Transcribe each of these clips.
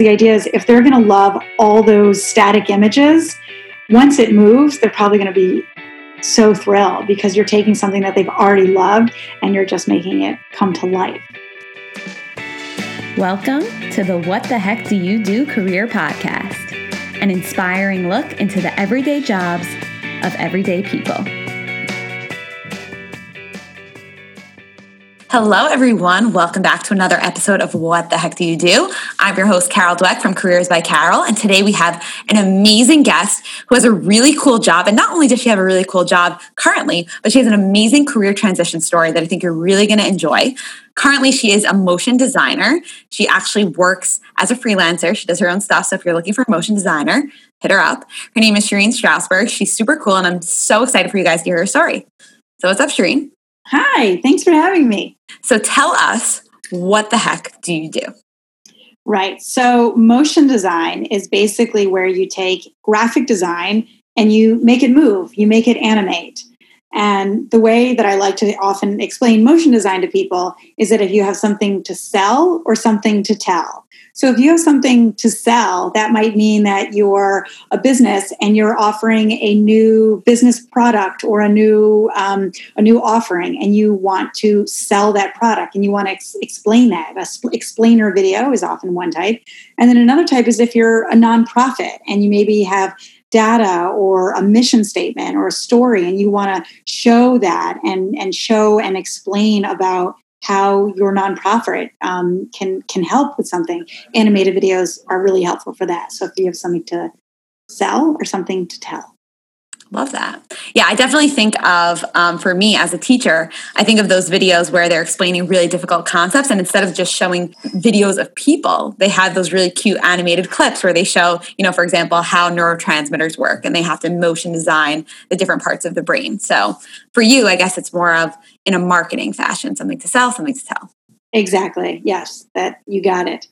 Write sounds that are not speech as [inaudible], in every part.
The idea is if they're going to love all those static images, once it moves, they're probably going to be so thrilled because you're taking something that they've already loved and you're just making it come to life. Welcome to the What the Heck Do You Do Career Podcast, an inspiring look into the everyday jobs of everyday people. Hello, everyone. Welcome back to another episode of What the Heck Do You Do? I'm your host, Carol Dweck from Careers by Carol. And today we have an amazing guest who has a really cool job. And not only does she have a really cool job currently, but she has an amazing career transition story that I think you're really going to enjoy. Currently, she is a motion designer. She actually works as a freelancer. She does her own stuff. So if you're looking for a motion designer, hit her up. Her name is Shireen Strasberg. She's super cool. And I'm so excited for you guys to hear her story. So what's up, Shireen? Hi, thanks for having me. So tell us, what the heck do you do? Right. So, motion design is basically where you take graphic design and you make it move, you make it animate. And the way that I like to often explain motion design to people is that if you have something to sell or something to tell. So if you have something to sell, that might mean that you're a business and you're offering a new business product or a new um, a new offering, and you want to sell that product and you want to ex- explain that. A sp- explainer video is often one type, and then another type is if you're a nonprofit and you maybe have data or a mission statement or a story and you want to show that and and show and explain about how your nonprofit um, can can help with something. Animated videos are really helpful for that. So if you have something to sell or something to tell. Love that. Yeah, I definitely think of, um, for me as a teacher, I think of those videos where they're explaining really difficult concepts. And instead of just showing videos of people, they have those really cute animated clips where they show, you know, for example, how neurotransmitters work and they have to motion design the different parts of the brain. So for you, I guess it's more of in a marketing fashion, something to sell, something to tell. Exactly. Yes, that you got it.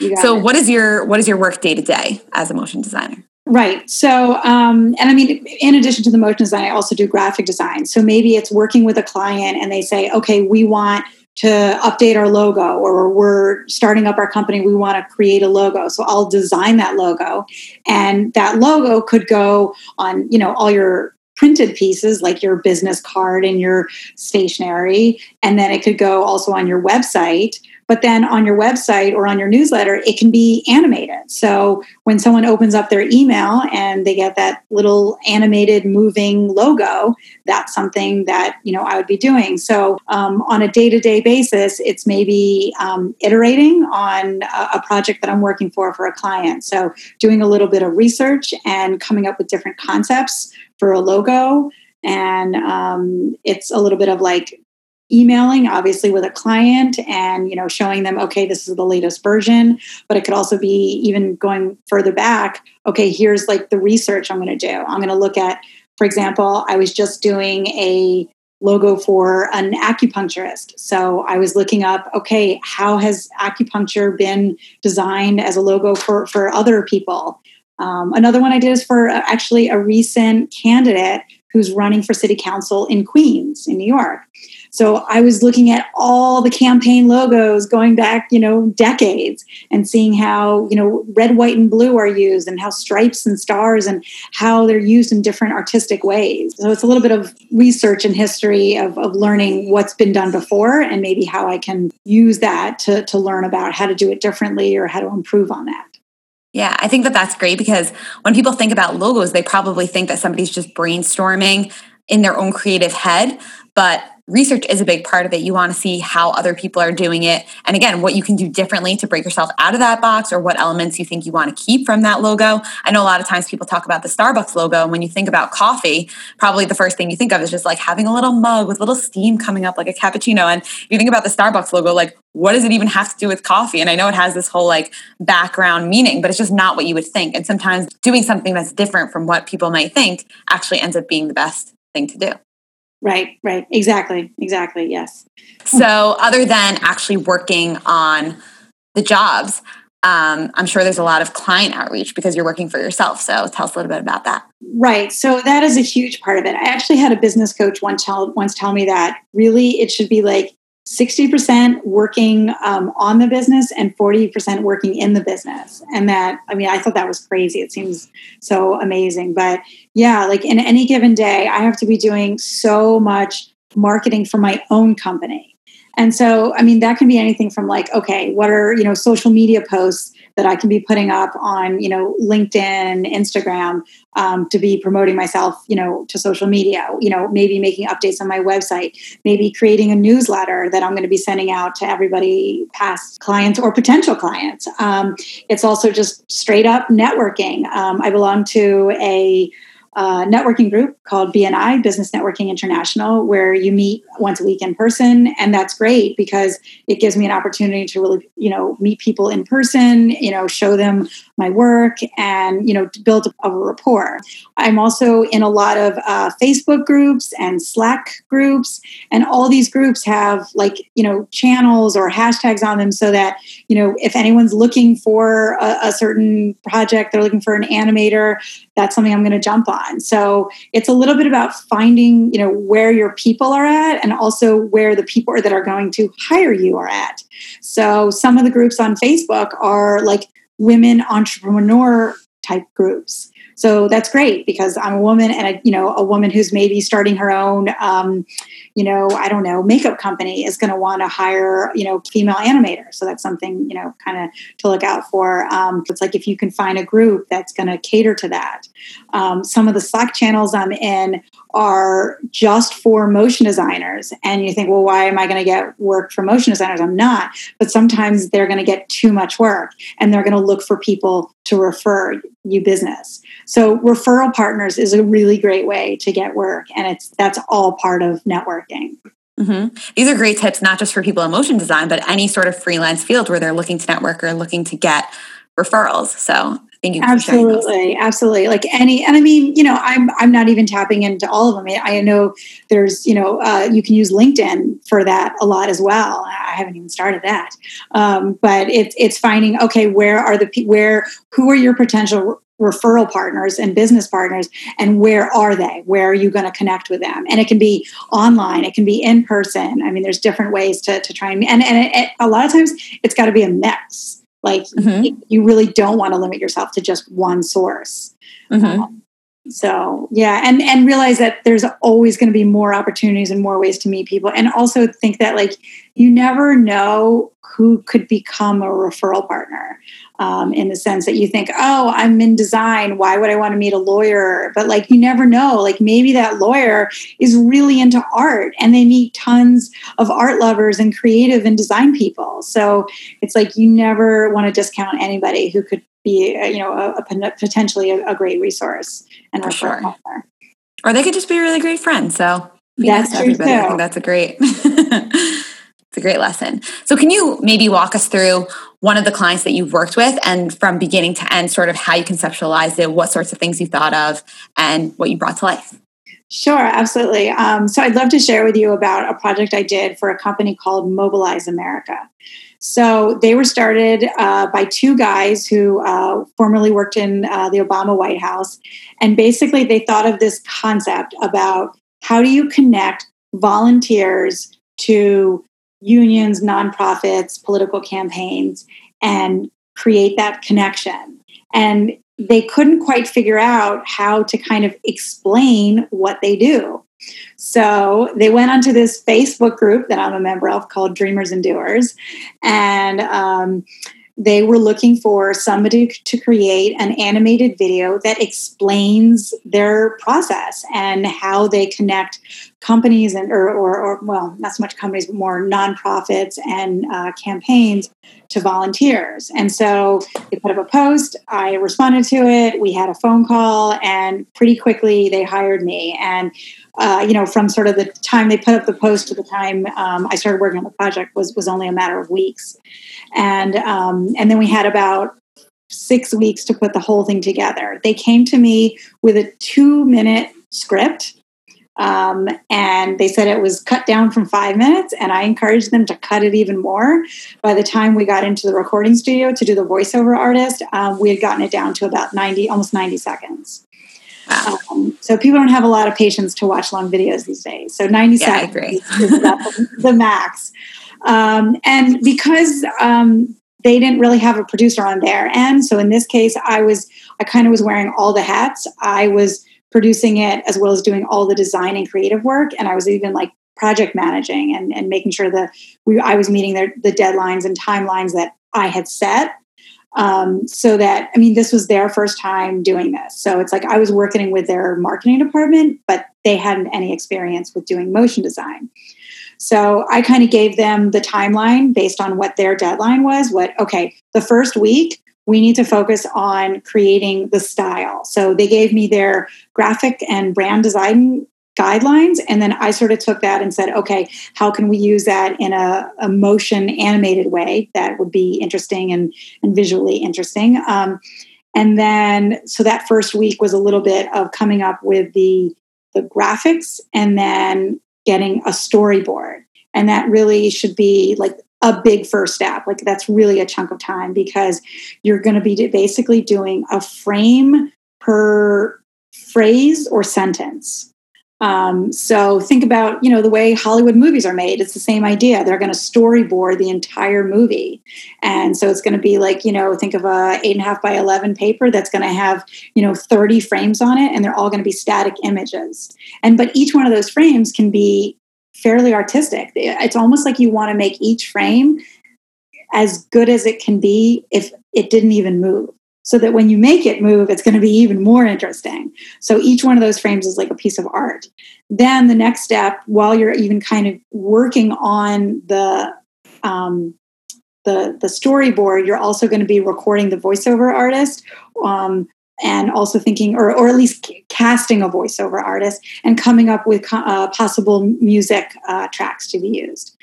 You got so it. what is your what is your work day to day as a motion designer? Right. So, um, and I mean, in addition to the motion design, I also do graphic design. So maybe it's working with a client and they say, okay, we want to update our logo or we're starting up our company we want to create a logo so i'll design that logo and that logo could go on you know all your printed pieces like your business card and your stationery and then it could go also on your website but then on your website or on your newsletter, it can be animated. So when someone opens up their email and they get that little animated moving logo, that's something that you know I would be doing. So um, on a day to day basis, it's maybe um, iterating on a, a project that I'm working for for a client. So doing a little bit of research and coming up with different concepts for a logo and um, it's a little bit of like emailing obviously with a client and you know showing them okay this is the latest version. But it could also be even going further back okay here's like the research i'm going to do. I'm going to look at for example i was just doing a logo for an acupuncturist. So i was looking up okay how has acupuncture been designed as a logo for for other people? Um, another one i did is for uh, actually a recent candidate who's running for city council in queens in new york so I was looking at all the campaign logos going back, you know, decades and seeing how, you know, red, white, and blue are used and how stripes and stars and how they're used in different artistic ways. So it's a little bit of research and history of, of learning what's been done before and maybe how I can use that to, to learn about how to do it differently or how to improve on that. Yeah, I think that that's great because when people think about logos, they probably think that somebody's just brainstorming in their own creative head. But research is a big part of it. You want to see how other people are doing it. And again, what you can do differently to break yourself out of that box or what elements you think you want to keep from that logo. I know a lot of times people talk about the Starbucks logo. And when you think about coffee, probably the first thing you think of is just like having a little mug with little steam coming up like a cappuccino. And if you think about the Starbucks logo, like what does it even have to do with coffee? And I know it has this whole like background meaning, but it's just not what you would think. And sometimes doing something that's different from what people might think actually ends up being the best thing to do. Right, right. Exactly, exactly. Yes. So, other than actually working on the jobs, um, I'm sure there's a lot of client outreach because you're working for yourself. So, tell us a little bit about that. Right. So, that is a huge part of it. I actually had a business coach once tell, once tell me that really it should be like 60% working um, on the business and 40% working in the business. And that, I mean, I thought that was crazy. It seems so amazing. But yeah, like in any given day, I have to be doing so much marketing for my own company. And so, I mean, that can be anything from like, okay, what are, you know, social media posts that I can be putting up on, you know, LinkedIn, Instagram, um, to be promoting myself, you know, to social media, you know, maybe making updates on my website, maybe creating a newsletter that I'm going to be sending out to everybody, past clients or potential clients. Um, it's also just straight up networking. Um, I belong to a uh, networking group called BNI, Business Networking International, where you meet once a week in person, and that's great because it gives me an opportunity to really, you know, meet people in person, you know, show them my work, and you know, build a, rapport. I'm also in a lot of uh, Facebook groups and Slack groups, and all these groups have like you know channels or hashtags on them so that you know if anyone's looking for a, a certain project, they're looking for an animator, that's something I'm going to jump on. So it's a little bit about finding, you know, where your people are at and also where the people that are going to hire you are at. So some of the groups on Facebook are like women entrepreneur type groups. So that's great because I'm a woman and a, you know a woman who's maybe starting her own um, you know, I don't know, makeup company is going to want to hire, you know, female animator. So that's something, you know, kind of to look out for. Um, it's like if you can find a group that's going to cater to that. Um, some of the Slack channels I'm in are just for motion designers. And you think, well, why am I going to get work for motion designers? I'm not. But sometimes they're going to get too much work and they're going to look for people to refer you business. So referral partners is a really great way to get work. And it's that's all part of networking. Mm-hmm. These are great tips, not just for people in motion design, but any sort of freelance field where they're looking to network or looking to get referrals. So thank you. Absolutely, absolutely. Like any, and I mean, you know, I'm I'm not even tapping into all of them. I know there's, you know, uh, you can use LinkedIn for that a lot as well. I haven't even started that, um, but it's it's finding okay, where are the where who are your potential referral partners and business partners and where are they where are you going to connect with them and it can be online it can be in person i mean there's different ways to, to try and and, and it, it, a lot of times it's got to be a mix like mm-hmm. you really don't want to limit yourself to just one source. Mm-hmm. Um, so yeah, and and realize that there's always going to be more opportunities and more ways to meet people, and also think that like you never know who could become a referral partner um, in the sense that you think, oh, I'm in design. Why would I want to meet a lawyer? But like, you never know. Like, maybe that lawyer is really into art and they meet tons of art lovers and creative and design people. So it's like you never want to discount anybody who could be, uh, you know, a, a potentially a, a, great resource and For sure. Partner. Or they could just be really great friends. So that's true. Too. I think that's a great. [laughs] it's a great lesson. So, can you maybe walk us through one of the clients that you've worked with and from beginning to end, sort of how you conceptualized it, what sorts of things you thought of, and what you brought to life? Sure, absolutely. Um, so, I'd love to share with you about a project I did for a company called Mobilize America. So, they were started uh, by two guys who uh, formerly worked in uh, the Obama White House. And basically, they thought of this concept about how do you connect volunteers to unions, nonprofits, political campaigns, and create that connection. And they couldn't quite figure out how to kind of explain what they do. So they went onto this Facebook group that I'm a member of called Dreamers and Doers. And um, they were looking for somebody to create an animated video that explains their process and how they connect companies and or, or, or well not so much companies but more nonprofits and uh, campaigns to volunteers and so they put up a post i responded to it we had a phone call and pretty quickly they hired me and uh, you know, from sort of the time they put up the post to the time um, I started working on the project was was only a matter of weeks and um, and then we had about six weeks to put the whole thing together. They came to me with a two minute script. Um, and they said it was cut down from five minutes, and I encouraged them to cut it even more. By the time we got into the recording studio to do the voiceover artist, um, we had gotten it down to about 90, almost 90 seconds. Wow. Um, so people don't have a lot of patience to watch long videos these days. So 90 yeah, seconds is, the, [laughs] the max. Um, and because um, they didn't really have a producer on their end, so in this case, I was I kind of was wearing all the hats. I was producing it as well as doing all the design and creative work, and I was even like project managing and, and making sure that we I was meeting their, the deadlines and timelines that I had set. Um, so that I mean, this was their first time doing this. So it's like I was working with their marketing department, but they hadn't any experience with doing motion design. So I kind of gave them the timeline based on what their deadline was. What, okay, the first week, we need to focus on creating the style. So they gave me their graphic and brand design guidelines. And then I sort of took that and said, okay, how can we use that in a, a motion animated way that would be interesting and, and visually interesting? Um, and then, so that first week was a little bit of coming up with the the graphics and then getting a storyboard. And that really should be like a big first step. Like that's really a chunk of time because you're going to be basically doing a frame per phrase or sentence. Um, so think about you know the way Hollywood movies are made. It's the same idea. They're going to storyboard the entire movie, and so it's going to be like you know think of a eight and a half by eleven paper that's going to have you know thirty frames on it, and they're all going to be static images. And but each one of those frames can be fairly artistic. It's almost like you want to make each frame as good as it can be if it didn't even move so that when you make it move, it's going to be even more interesting. So each one of those frames is like a piece of art. Then the next step, while you're even kind of working on the um, the the storyboard, you're also going to be recording the voiceover artist. Um, and also thinking, or, or at least casting a voiceover artist and coming up with uh, possible music uh, tracks to be used.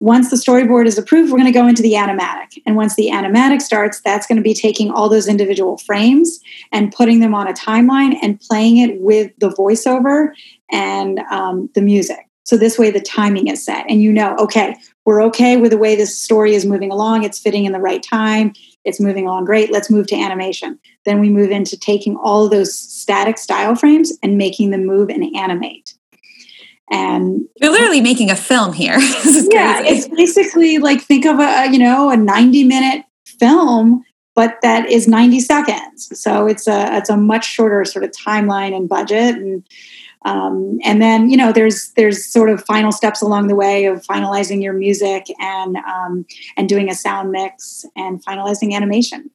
Once the storyboard is approved, we're going to go into the animatic. And once the animatic starts, that's going to be taking all those individual frames and putting them on a timeline and playing it with the voiceover and um, the music. So this way the timing is set and you know, okay, we're okay with the way this story is moving along. It's fitting in the right time. It's moving along great. Let's move to animation. Then we move into taking all those static style frames and making them move and animate and you're literally making a film here [laughs] yeah it's basically like think of a you know a 90 minute film but that is 90 seconds so it's a it's a much shorter sort of timeline and budget and um, and then you know there's there's sort of final steps along the way of finalizing your music and um, and doing a sound mix and finalizing animation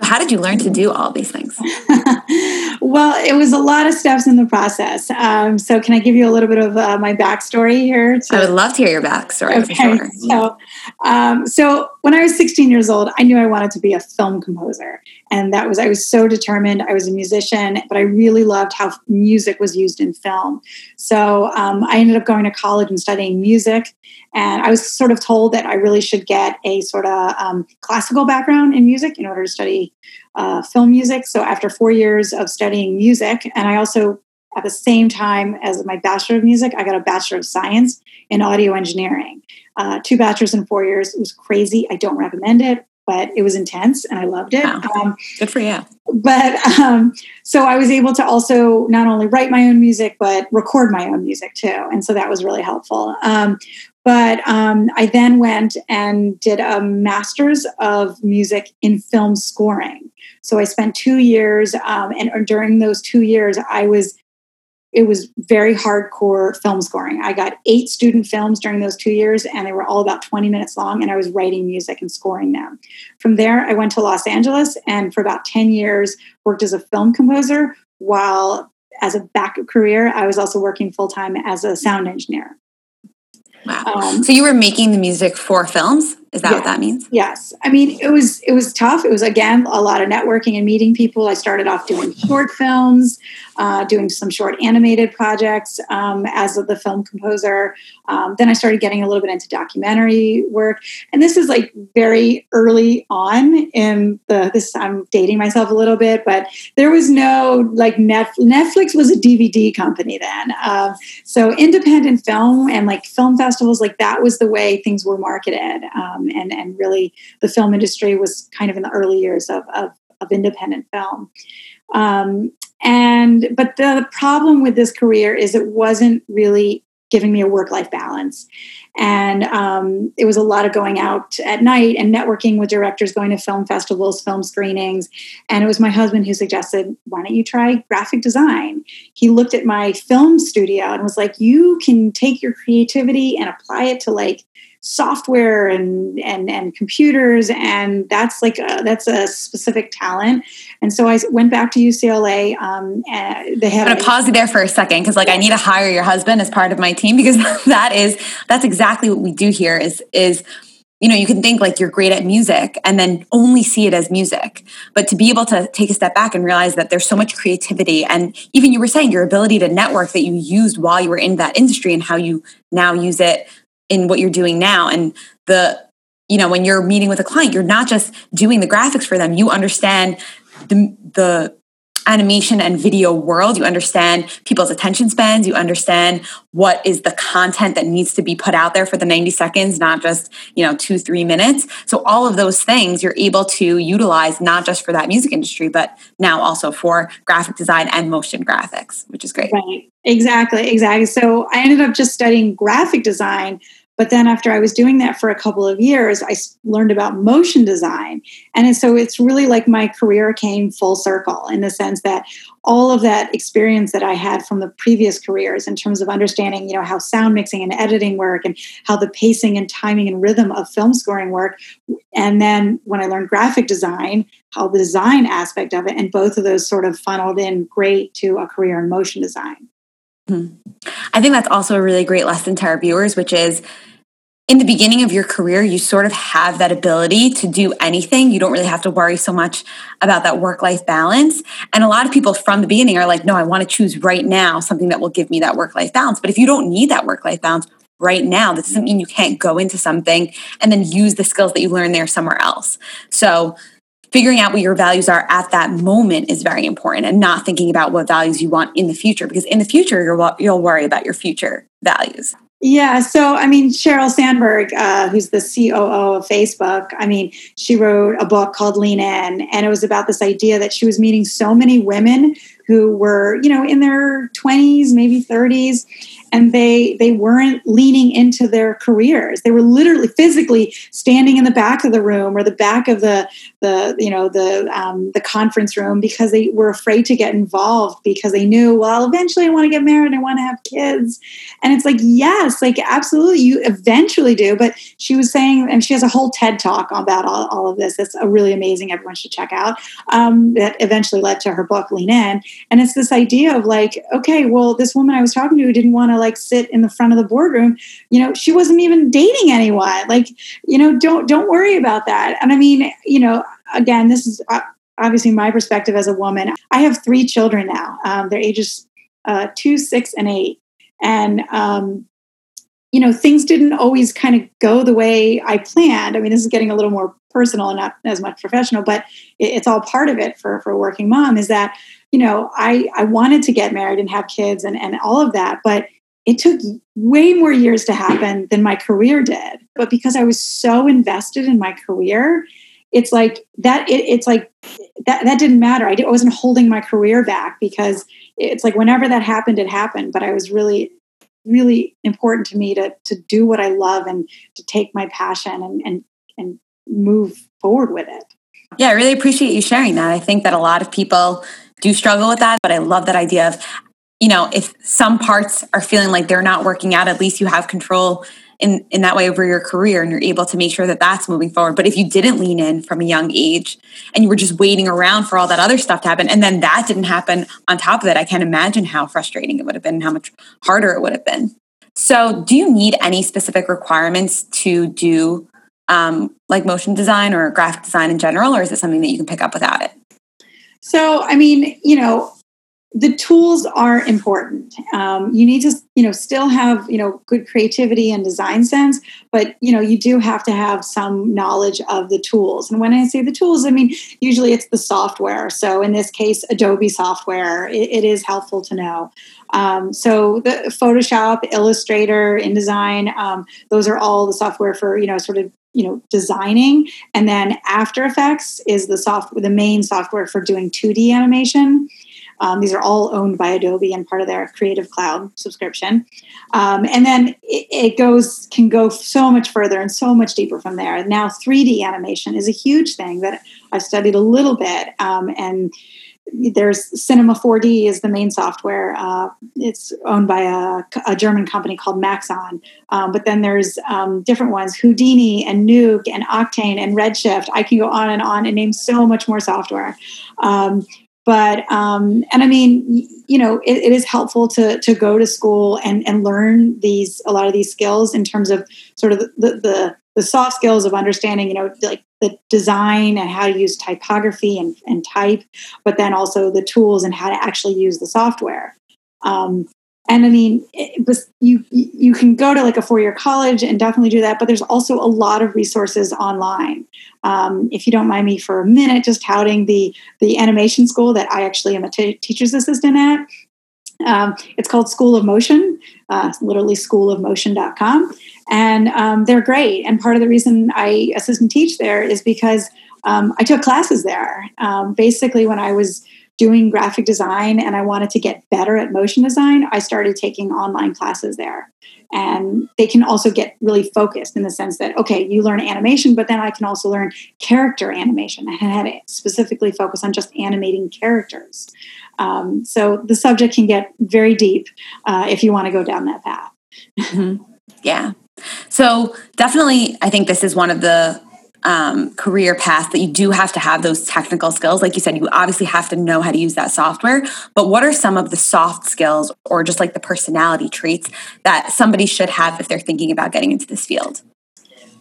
how did you learn to do all these things? [laughs] well, it was a lot of steps in the process. Um, so, can I give you a little bit of uh, my backstory here? To... I would love to hear your backstory. Okay. Sure. So, um, so when I was 16 years old, I knew I wanted to be a film composer, and that was I was so determined. I was a musician, but I really loved how music was used in film. So, um, I ended up going to college and studying music, and I was sort of told that I really should get a sort of um, classical background in music in order to study uh, film music. So after four years of studying music, and I also at the same time as my bachelor of music, I got a bachelor of science in audio engineering. Uh, two bachelors in four years. It was crazy. I don't recommend it, but it was intense and I loved it. Wow. Um, Good for you. But um, so I was able to also not only write my own music, but record my own music too. And so that was really helpful. Um, but um, I then went and did a master's of music in film scoring. So I spent two years, um, and during those two years, I was it was very hardcore film scoring. I got eight student films during those two years, and they were all about 20 minutes long, and I was writing music and scoring them. From there, I went to Los Angeles and for about 10 years worked as a film composer while as a backup career, I was also working full time as a sound engineer. Wow. Um, so you were making the music for films? Is that what that means? Yes. I mean, it was it was tough. It was again a lot of networking and meeting people. I started off doing short films, uh, doing some short animated projects um, as the film composer. Um, then I started getting a little bit into documentary work, and this is like very early on in the. This I'm dating myself a little bit, but there was no like Netflix. Netflix was a DVD company then, uh, so independent film and like film festivals like that was the way things were marketed. Um, um, and and really the film industry was kind of in the early years of of, of independent film. Um, and but the problem with this career is it wasn't really giving me a work life balance. And um, it was a lot of going out at night and networking with directors, going to film festivals, film screenings. And it was my husband who suggested, why don't you try graphic design? He looked at my film studio and was like, you can take your creativity and apply it to like software and and and computers and that's like a, that's a specific talent. And so i went back to ucla um, they had i'm gonna pause you there for a second because like i need to hire your husband as part of my team because [laughs] that is that's exactly what we do here is is you know you can think like you're great at music and then only see it as music. But to be able to take a step back and realize that there's so much creativity and even you were saying your ability to network that you used while you were in that industry and how you now use it in what you're doing now. And the you know when you're meeting with a client you're not just doing the graphics for them. You understand the the animation and video world. You understand people's attention spans. You understand what is the content that needs to be put out there for the 90 seconds not just you know 2 3 minutes. So all of those things you're able to utilize not just for that music industry but now also for graphic design and motion graphics which is great. Right. Exactly. Exactly. So i ended up just studying graphic design but then after I was doing that for a couple of years, I learned about motion design. And so it's really like my career came full circle in the sense that all of that experience that I had from the previous careers in terms of understanding, you know, how sound mixing and editing work and how the pacing and timing and rhythm of film scoring work. And then when I learned graphic design, how the design aspect of it, and both of those sort of funneled in great to a career in motion design. Hmm. I think that's also a really great lesson to our viewers, which is in the beginning of your career, you sort of have that ability to do anything. You don't really have to worry so much about that work life balance. And a lot of people from the beginning are like, no, I want to choose right now something that will give me that work life balance. But if you don't need that work life balance right now, that doesn't mean you can't go into something and then use the skills that you learn there somewhere else. So, figuring out what your values are at that moment is very important and not thinking about what values you want in the future because in the future you'll, you'll worry about your future values. Yeah, so I mean, Sheryl Sandberg, uh, who's the COO of Facebook, I mean, she wrote a book called Lean In, and it was about this idea that she was meeting so many women who were, you know, in their 20s, maybe 30s, and they they weren't leaning into their careers. They were literally physically standing in the back of the room or the back of the the you know the um, the conference room because they were afraid to get involved because they knew well eventually i want to get married i want to have kids. And it's like yes like absolutely you eventually do but she was saying and she has a whole ted talk about all, all of this that's a really amazing everyone should check out um, that eventually led to her book lean in. And it's this idea of like okay well this woman i was talking to didn't want to like sit in the front of the boardroom you know she wasn't even dating anyone. Like you know don't don't worry about that. And i mean you know again this is uh, obviously my perspective as a woman. I have three children now. Um, their ages uh, two six and eight. And um, you know things didn't always kind of go the way i planned. I mean this is getting a little more personal and not as much professional but it's all part of it for for a working mom is that you know i i wanted to get married and have kids and and all of that but it took way more years to happen than my career did. But because I was so invested in my career, it's like that, it, it's like that, that didn't matter. I, I wasn't holding my career back because it's like whenever that happened, it happened. But I was really, really important to me to, to do what I love and to take my passion and, and, and move forward with it. Yeah, I really appreciate you sharing that. I think that a lot of people do struggle with that, but I love that idea of you know, if some parts are feeling like they're not working out, at least you have control in, in that way over your career and you're able to make sure that that's moving forward. But if you didn't lean in from a young age and you were just waiting around for all that other stuff to happen and then that didn't happen on top of it, I can't imagine how frustrating it would have been and how much harder it would have been. So, do you need any specific requirements to do um, like motion design or graphic design in general, or is it something that you can pick up without it? So, I mean, you know, the tools are important. Um, you need to, you know, still have, you know, good creativity and design sense, but you know, you do have to have some knowledge of the tools. And when I say the tools, I mean usually it's the software. So in this case, Adobe software, it, it is helpful to know. Um, so the Photoshop, Illustrator, InDesign, um, those are all the software for you know sort of you know designing and then after effects is the soft the main software for doing 2d animation Um, these are all owned by Adobe and part of their Creative Cloud subscription. Um, and then it, it, goes can go so much further and so much deeper from there. Now, 3D animation is a huge thing that I've studied a little bit, um, and there's Cinema 4D is the main software. Uh, it's owned by a, a, German company called Maxon. Um, but then there's um, different ones, Houdini and Nuke and Octane and Redshift. I can go on and on and name so much more software. Um, but um, and I mean, you know, it, it is helpful to to go to school and and learn these a lot of these skills in terms of sort of the, the the soft skills of understanding, you know, like the design and how to use typography and, and type, but then also the tools and how to actually use the software. Um, and I mean, it, you you can go to like a four year college and definitely do that, but there's also a lot of resources online. Um, if you don't mind me for a minute, just touting the the animation school that I actually am a t- teacher's assistant at. Um, it's called School of Motion, uh, literally schoolofmotion.com. And um, they're great. And part of the reason I assistant teach there is because um, I took classes there. Um, basically, when I was doing graphic design and I wanted to get better at motion design, I started taking online classes there. And they can also get really focused in the sense that, okay, you learn animation, but then I can also learn character animation. I had specifically focus on just animating characters. Um, so the subject can get very deep uh, if you want to go down that path. Mm-hmm. Yeah. So definitely, I think this is one of the um, career path that you do have to have those technical skills. Like you said, you obviously have to know how to use that software. But what are some of the soft skills or just like the personality traits that somebody should have if they're thinking about getting into this field?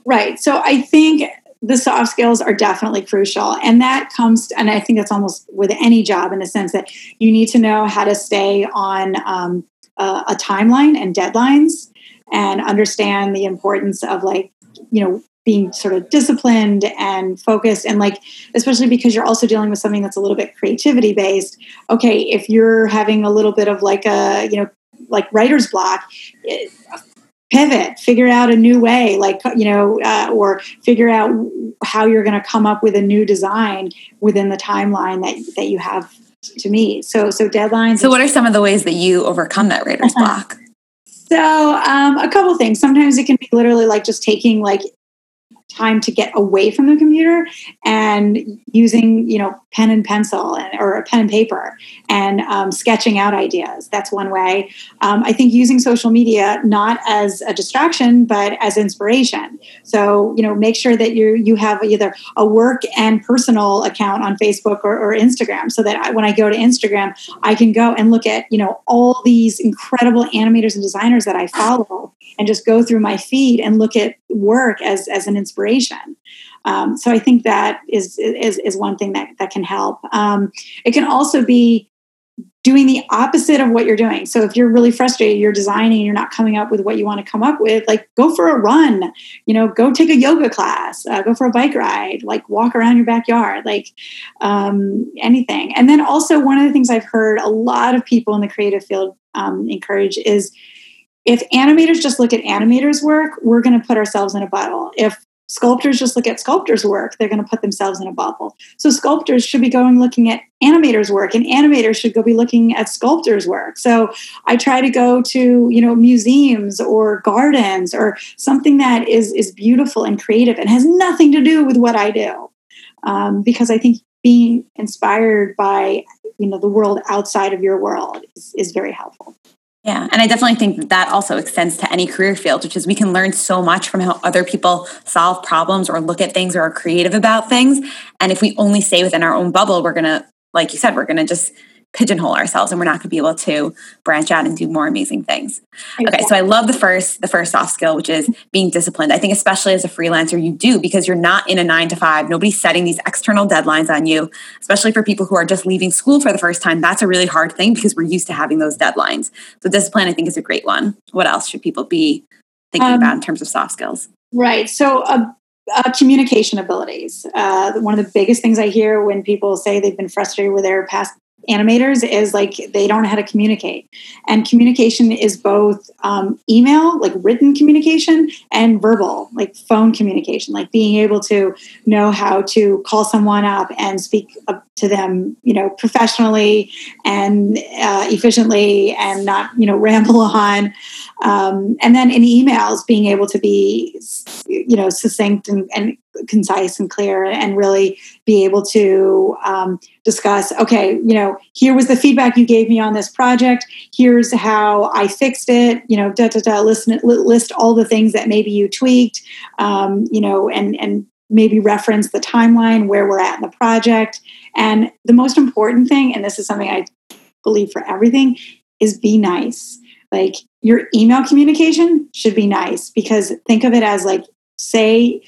Right. So I think the soft skills are definitely crucial. And that comes, and I think that's almost with any job in the sense that you need to know how to stay on um, a, a timeline and deadlines and understand the importance of like you know being sort of disciplined and focused and like especially because you're also dealing with something that's a little bit creativity based okay if you're having a little bit of like a you know like writer's block pivot figure out a new way like you know uh, or figure out how you're going to come up with a new design within the timeline that that you have to meet. So so deadlines so what are some of the ways that you overcome that writer's block? So um, a couple things. Sometimes it can be literally like just taking like time to get away from the computer and using you know pen and pencil and, or a pen and paper and um, sketching out ideas that's one way um, i think using social media not as a distraction but as inspiration so you know make sure that you you have either a work and personal account on facebook or, or instagram so that I, when i go to instagram i can go and look at you know all these incredible animators and designers that i follow and just go through my feed and look at work as as an inspiration. Um, so I think that is is is one thing that that can help. Um, it can also be doing the opposite of what you're doing. So if you're really frustrated, you're designing, you're not coming up with what you want to come up with, like go for a run, you know, go take a yoga class, uh, go for a bike ride, like walk around your backyard, like um, anything. And then also one of the things I've heard a lot of people in the creative field um, encourage is if animators just look at animators' work, we're going to put ourselves in a bottle. If sculptors just look at sculptors' work, they're going to put themselves in a bubble. So sculptors should be going looking at animators' work, and animators should go be looking at sculptors' work. So I try to go to you know museums or gardens or something that is is beautiful and creative and has nothing to do with what I do, um, because I think being inspired by you know the world outside of your world is, is very helpful. Yeah, and I definitely think that, that also extends to any career field, which is we can learn so much from how other people solve problems or look at things or are creative about things. And if we only stay within our own bubble, we're going to, like you said, we're going to just pigeonhole ourselves and we're not going to be able to branch out and do more amazing things. Okay, so I love the first the first soft skill which is being disciplined. I think especially as a freelancer you do because you're not in a 9 to 5. Nobody's setting these external deadlines on you, especially for people who are just leaving school for the first time. That's a really hard thing because we're used to having those deadlines. So discipline I think is a great one. What else should people be thinking um, about in terms of soft skills? Right. So uh, uh, communication abilities. Uh, one of the biggest things I hear when people say they've been frustrated with their past animators is like they don't know how to communicate. And communication is both um, email like written communication and verbal like phone communication like being able to know how to call someone up and speak up to them you know professionally and uh, efficiently and not you know [laughs] ramble on. Um, and then in emails being able to be you know succinct and, and concise and clear and really be able to um, discuss okay you know here was the feedback you gave me on this project. Here's how i fixed it you know da da da list, list all the things that maybe you tweaked um, you know and and maybe reference the timeline where we're at in the project. And the most important thing and this is something i believe for everything is be nice. Like your email communication should be nice because think of it as like say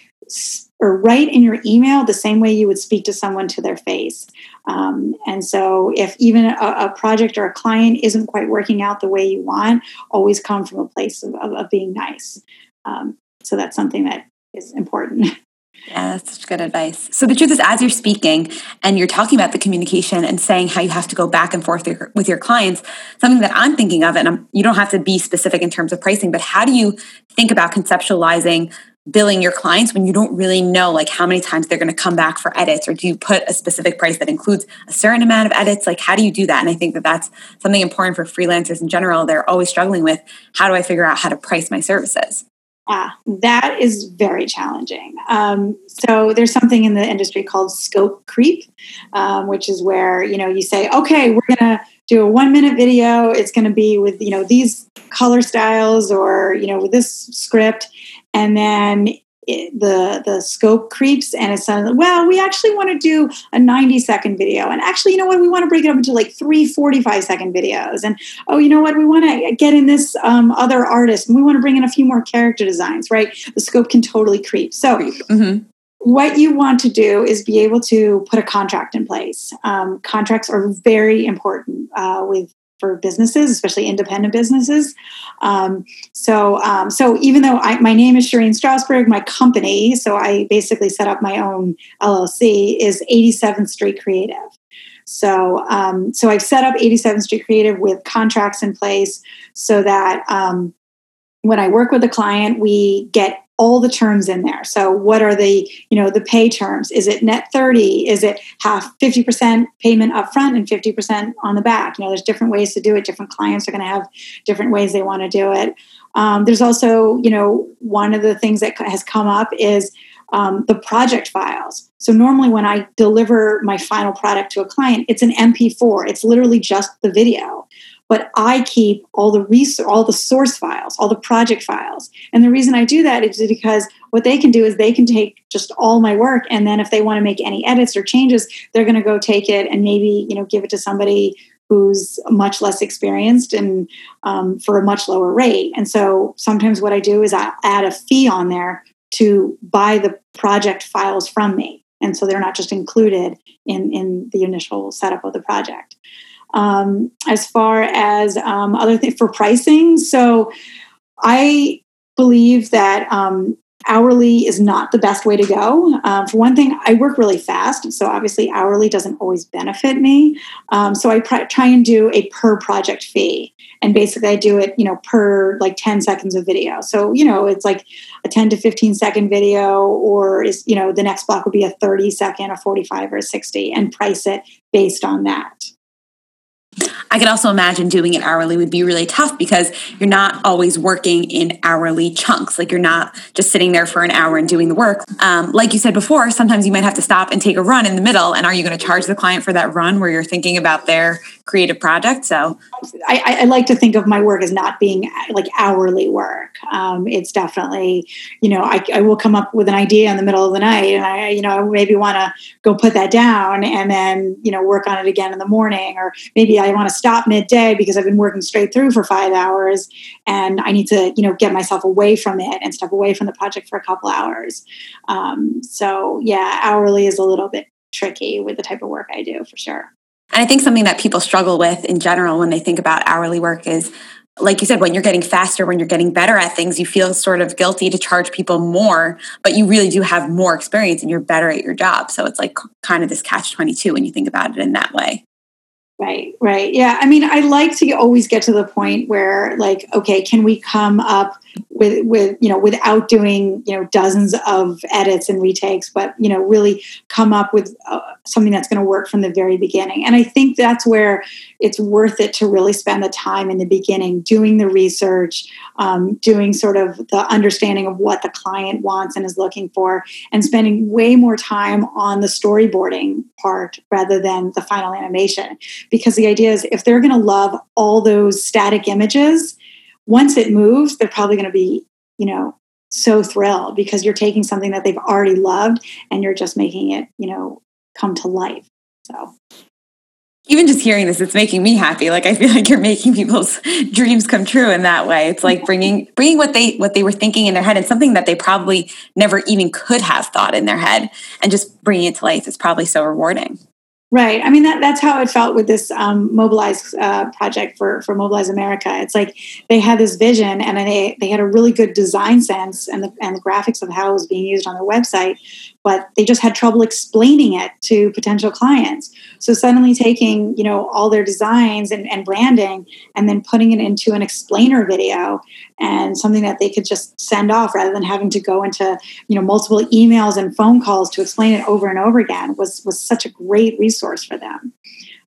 or write in your email the same way you would speak to someone to their face. Um, and so, if even a, a, project or a client isn't quite working out the way you want, always come from a place of, of, of being nice. Um, so, that's something that is important. [laughs] Yeah, that's such good advice. So the truth is, as you're speaking and you're talking about the communication and saying how you have to go back and forth with your, with your clients, something that I'm thinking of, and I'm, you don't have to be specific in terms of pricing, but how do you think about conceptualizing billing your clients when you don't really know like how many times they're going to come back for edits or do you put a specific price that includes a certain amount of edits? Like how do you do that? And i think that that's something important for freelancers in general. They're always struggling with how do i figure out how to price my services? Ah, that is very challenging. Um, so there's something in the industry called scope creep, um, which is where you know you say, okay, we're gonna do a one minute video. It's gonna be with you know these color styles or you know with this script, and then it, the the scope creeps and it's like, well we actually want to do a 90 second video. And actually you know what? We want to break it up into like three 45 second videos. And oh you know what? We want to get in this um, other artist. And we want to bring in a few more character designs right? The scope can totally creep. So mm-hmm. what you want to do is be able to put a contract in place. Um, contracts are very important uh, with for businesses, especially independent businesses. Um, so, um, so even though I, my name is Shireen Strasberg, my company, so I basically set up my own LLC, is 87th Street Creative. So, um, so I've set up 87th Street Creative with contracts in place so that um, when I work with a client, we get all the terms in there. So what are the, you know, the pay terms? Is it net 30? Is it half 50% payment up front and 50% on the back? You know, there's different ways to do it. Different clients are going to have different ways they want to do it. Um, there's also, you know, one of the things that has come up is um, the project files. So normally when I deliver my final product to a client, it's an MP4. It's literally just the video but I keep all the res- all the source files, all the project files. And the reason I do that is because what they can do is they can take just all my work and then if they want to make any edits or changes, they're going to go take it and maybe, you know, give it to somebody who's much less experienced and um, for a much lower rate. And so sometimes what I do is I add a fee on there to buy the project files from me. And so they're not just included in, in the initial setup of the project. Um, as far as um, other things for pricing, so I believe that um, hourly is not the best way to go. Um, for one thing, I work really fast, so obviously hourly doesn't always benefit me. Um, so I pr- try and do a per project fee, and basically I do it, you know, per like ten seconds of video. So you know, it's like a ten to fifteen second video, or is you know the next block would be a thirty second, a forty five, or a sixty, and price it based on that. I could also imagine doing it hourly would be really tough because you're not always working in hourly chunks. Like you're not just sitting there for an hour and doing the work. Um, like you said before, sometimes you might have to stop and take a run in the middle. And are you going to charge the client for that run where you're thinking about their creative project? So I, I like to think of my work as not being like hourly work. Um, it's definitely, you know, I, I, will come up with an idea in the middle of the night and I, you know, maybe want to go put that down and then, you know, work on it again in the morning. Or maybe I want to stop midday because I've been working straight through for five hours and I need to, you know, get myself away from it and step away from the project for a couple hours. Um, so yeah, hourly is a little bit tricky with the type of work I do for sure. And I think something that people struggle with in general when they think about hourly work is like you said, when you're getting faster, when you're getting better at things, you feel sort of guilty to charge people more, but you really do have more experience and you're better at your job. So it's like kind of this catch 22 when you think about it in that way. Right, right. Yeah. I mean, I like to always get to the point where like, okay, can we come up with with you know without doing you know dozens of edits and retakes but you know really come up with uh, something that's going to work from the very beginning. And i think that's where it's worth it to really spend the time in the beginning doing the research um, doing sort of the understanding of what the client wants and is looking for and spending way more time on the storyboarding part rather than the final animation. Because the idea is if they're going to love all those static images once it moves, they're probably going to be, you know, so thrilled because you're taking something that they've already loved and you're just making it, you know, come to life. So. Even just hearing this it's making me happy. Like i feel like you're making people's [laughs] dreams come true in that way. It's like bringing bringing what they what they were thinking in their head and something that they probably never even could have thought in their head and just bringing it to life is probably so rewarding Right. I mean, that, that's how it felt with this um, Mobilize uh, project for, for Mobilize America. It's like they had this vision and they, they had a really good design sense and the, and the graphics of how it was being used on their website but they just had trouble explaining it to potential clients. So suddenly taking, you know, all their designs and, and branding and then putting it into an explainer video and something that they could just send off rather than having to go into, you know, multiple emails and phone calls to explain it over and over again was was such a great resource for them.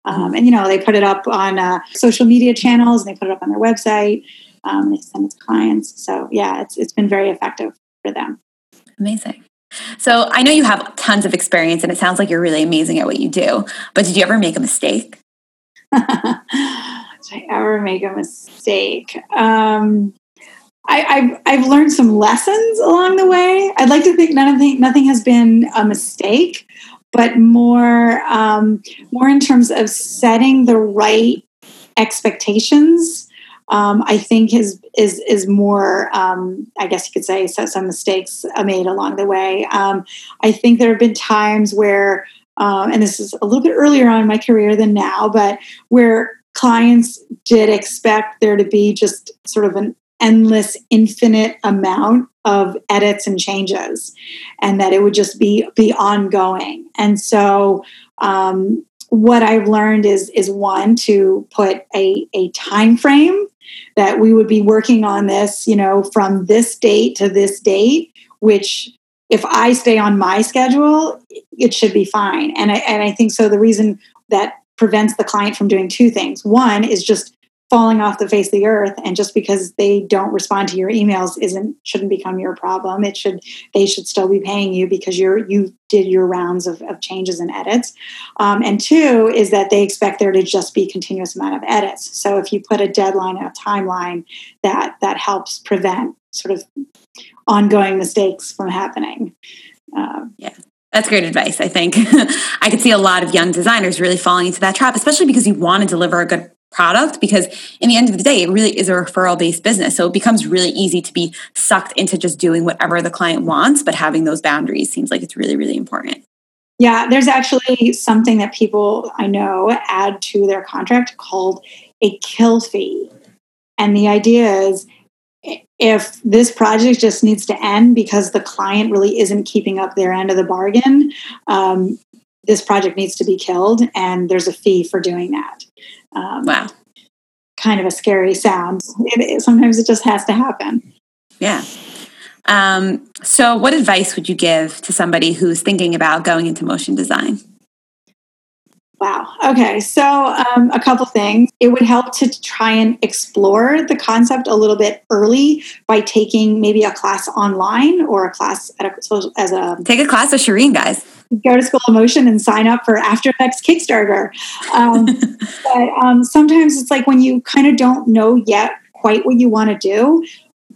Um, and you know, they put it up on uh, social media channels and they put it up on their website. Um, they send it to clients. So yeah, it's it's been very effective for them. Amazing. So I know you have tons of experience and it sounds like you're really amazing at what you do, but did you ever make a mistake? [laughs] did I ever make a mistake? Um, I, have I've learned some lessons along the way. I'd like to think none of the, nothing has been a mistake, but more um, more in terms of setting the right expectations um, I think is is is more. Um, I guess you could say so some mistakes made along the way. Um, I think there have been times where, um, and this is a little bit earlier on in my career than now, but where clients did expect there to be just sort of an endless, infinite amount of edits and changes, and that it would just be be ongoing. And so um, what I've learned is is one to put a, a time frame that we would be working on this, you know, from this date to this date, which if I stay on my schedule, it should be fine. And I, and I think so. The reason that prevents the client from doing two things one is just falling off the face of the earth and just because they don't respond to your emails isn't shouldn't become your problem. It should they should still be paying you because you're you did your rounds of, of changes and edits. Um, and two is that they expect there to just be continuous amount of edits. So if you put a deadline and a timeline that that helps prevent sort of ongoing mistakes from happening. Um, yeah that's great advice. I think. [laughs] I could see a lot of young designers really falling into that trap, especially because you want to deliver a good product because in the end of the day it really is a referral based business. So it becomes really easy to be sucked into just doing whatever the client wants but having those boundaries seems like it's really really important. Yeah there's actually something that people i know add to their contract called a kill fee. And the idea is if this project just needs to end because the client really isn't keeping up their end of the bargain um, this project needs to be killed and there's a fee for doing that um, wow. Kind of a scary sound. It, sometimes it just has to happen. Yeah. Um, so, what advice would you give to somebody who's thinking about going into motion design? Wow. Okay. So, um, a couple things. It would help to try and explore the concept a little bit early by taking maybe a class online or a class at a, as a take a class with Shireen, guys. Go to School of Motion and sign up for After Effects Kickstarter. Um, [laughs] but um, sometimes it's like when you kind of don't know yet quite what you want to do,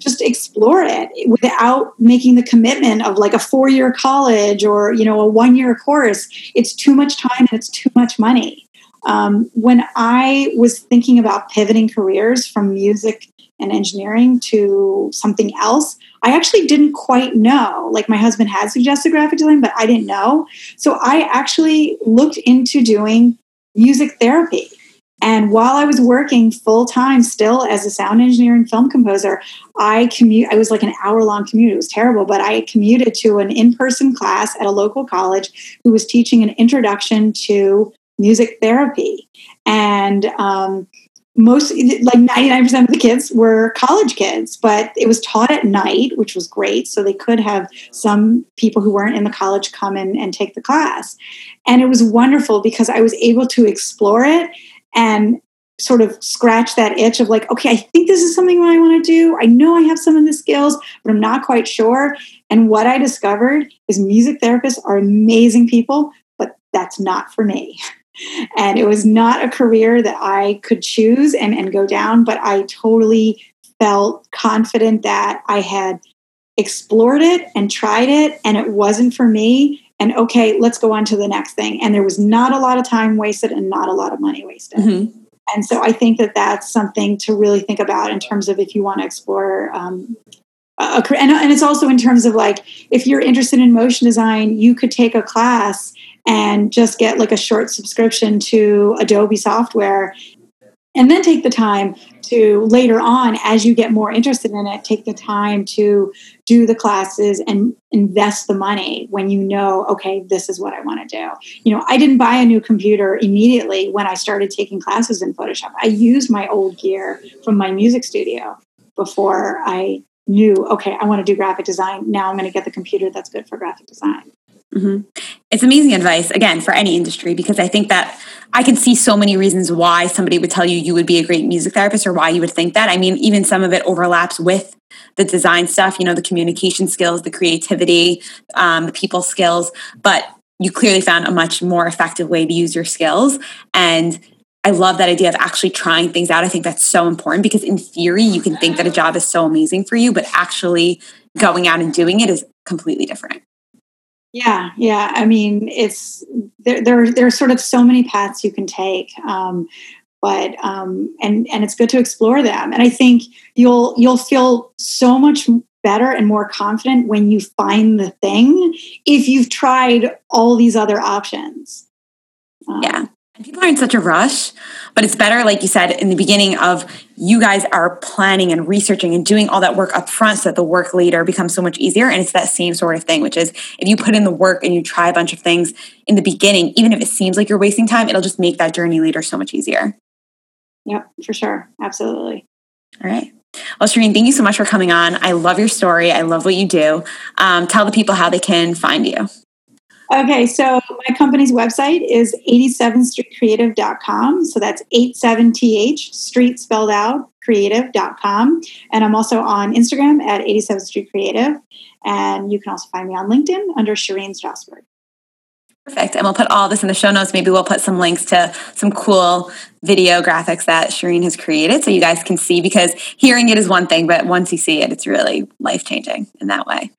just explore it without making the commitment of like a four year college or you know a one year course it's too much time and it's too much money um, when i was thinking about pivoting careers from music and engineering to something else i actually didn't quite know like my husband had suggested graphic design but i didn't know so i actually looked into doing music therapy and while I was working full time still as a sound engineer and film composer, I commute. I was like an hour long commute. It was terrible, but I commuted to an in person class at a local college who was teaching an introduction to music therapy. And um, most, like 99% of the kids were college kids, but it was taught at night, which was great. So they could have some people who weren't in the college come in and take the class. And it was wonderful because I was able to explore it and sort of scratch that itch of like, okay, I think this is something I want to do. I know I have some of the skills, but I'm not quite sure. And what I discovered is music therapists are amazing people, but that's not for me. [laughs] And it was not a career that I could choose and, and go down, but I totally felt confident that I had explored it and tried it and it wasn't for me. And okay, let's go on to the next thing. And there was not a lot of time wasted and not a lot of money wasted. Mm-hmm. And so I think that that's something to really think about in terms of if you want to explore um, a, and, and it's also in terms of like if you're interested in motion design, you could take a class and just get like a short subscription to Adobe software. And then take the time to later on as you get more interested in it take the time to do the classes and invest the money when you know okay this is what i want to do. You know i didn't buy a new computer immediately when i started taking classes in photoshop. I used my old gear from my music studio before i knew okay i want to do graphic design. Now i'm going to get the computer that's good for graphic design. Mm-hmm. It's amazing advice, again, for any industry, because I think that I can see so many reasons why somebody would tell you you would be a great music therapist or why you would think that. I mean, even some of it overlaps with the design stuff, you know, the communication skills, the creativity, um, the people skills, but you clearly found a much more effective way to use your skills. And I love that idea of actually trying things out. I think that's so important because in theory, you can think that a job is so amazing for you, but actually going out and doing it is completely different. Yeah, yeah. I mean, it's there. There, there are sort of so many paths you can take, um, but um, and and it's good to explore them. And I think you'll you'll feel so much better and more confident when you find the thing if you've tried all these other options. Um, yeah, people are in such a rush, but it's better, like you said in the beginning, of you guys are planning and researching and doing all that work up front so that the work later becomes so much easier. And it's that same sort of thing, which is if you put in the work and you try a bunch of things in the beginning, even if it seems like you're wasting time, it'll just make that journey later so much easier. Yep, for sure. Absolutely. All right. Well, Shireen, thank you so much for coming on. I love your story. I love what you do. Um, tell the people how they can find you. Okay, so my company's website is 87streetcreative.com. So that's 87th street spelled out creative.com. And I'm also on Instagram at 87th Street Creative. And you can also find me on LinkedIn under Shireen Strasberg. Perfect. And we'll put all this in the show notes. Maybe we'll put some links to some cool video graphics that Shireen has created so you guys can see because hearing it is one thing, but once you see it, it's really life changing in that way.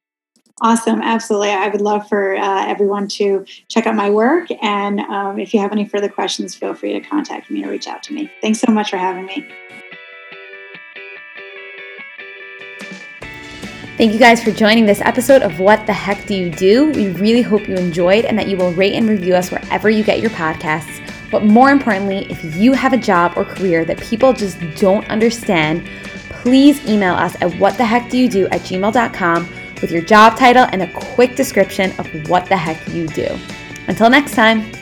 Awesome. Absolutely. I would love for uh, everyone to check out my work. And um, if you have any further questions, feel free to contact me or reach out to me. Thanks so much for having me. Thank you guys for joining this episode of What the Heck Do You Do? We really hope you enjoyed and that you will rate and review us wherever you get your podcasts. But more importantly, if you have a job or career that people just don't understand, please email us at whattheheckdoyoudo at gmail.com with your job title and a quick description of what the heck you do. Until next time.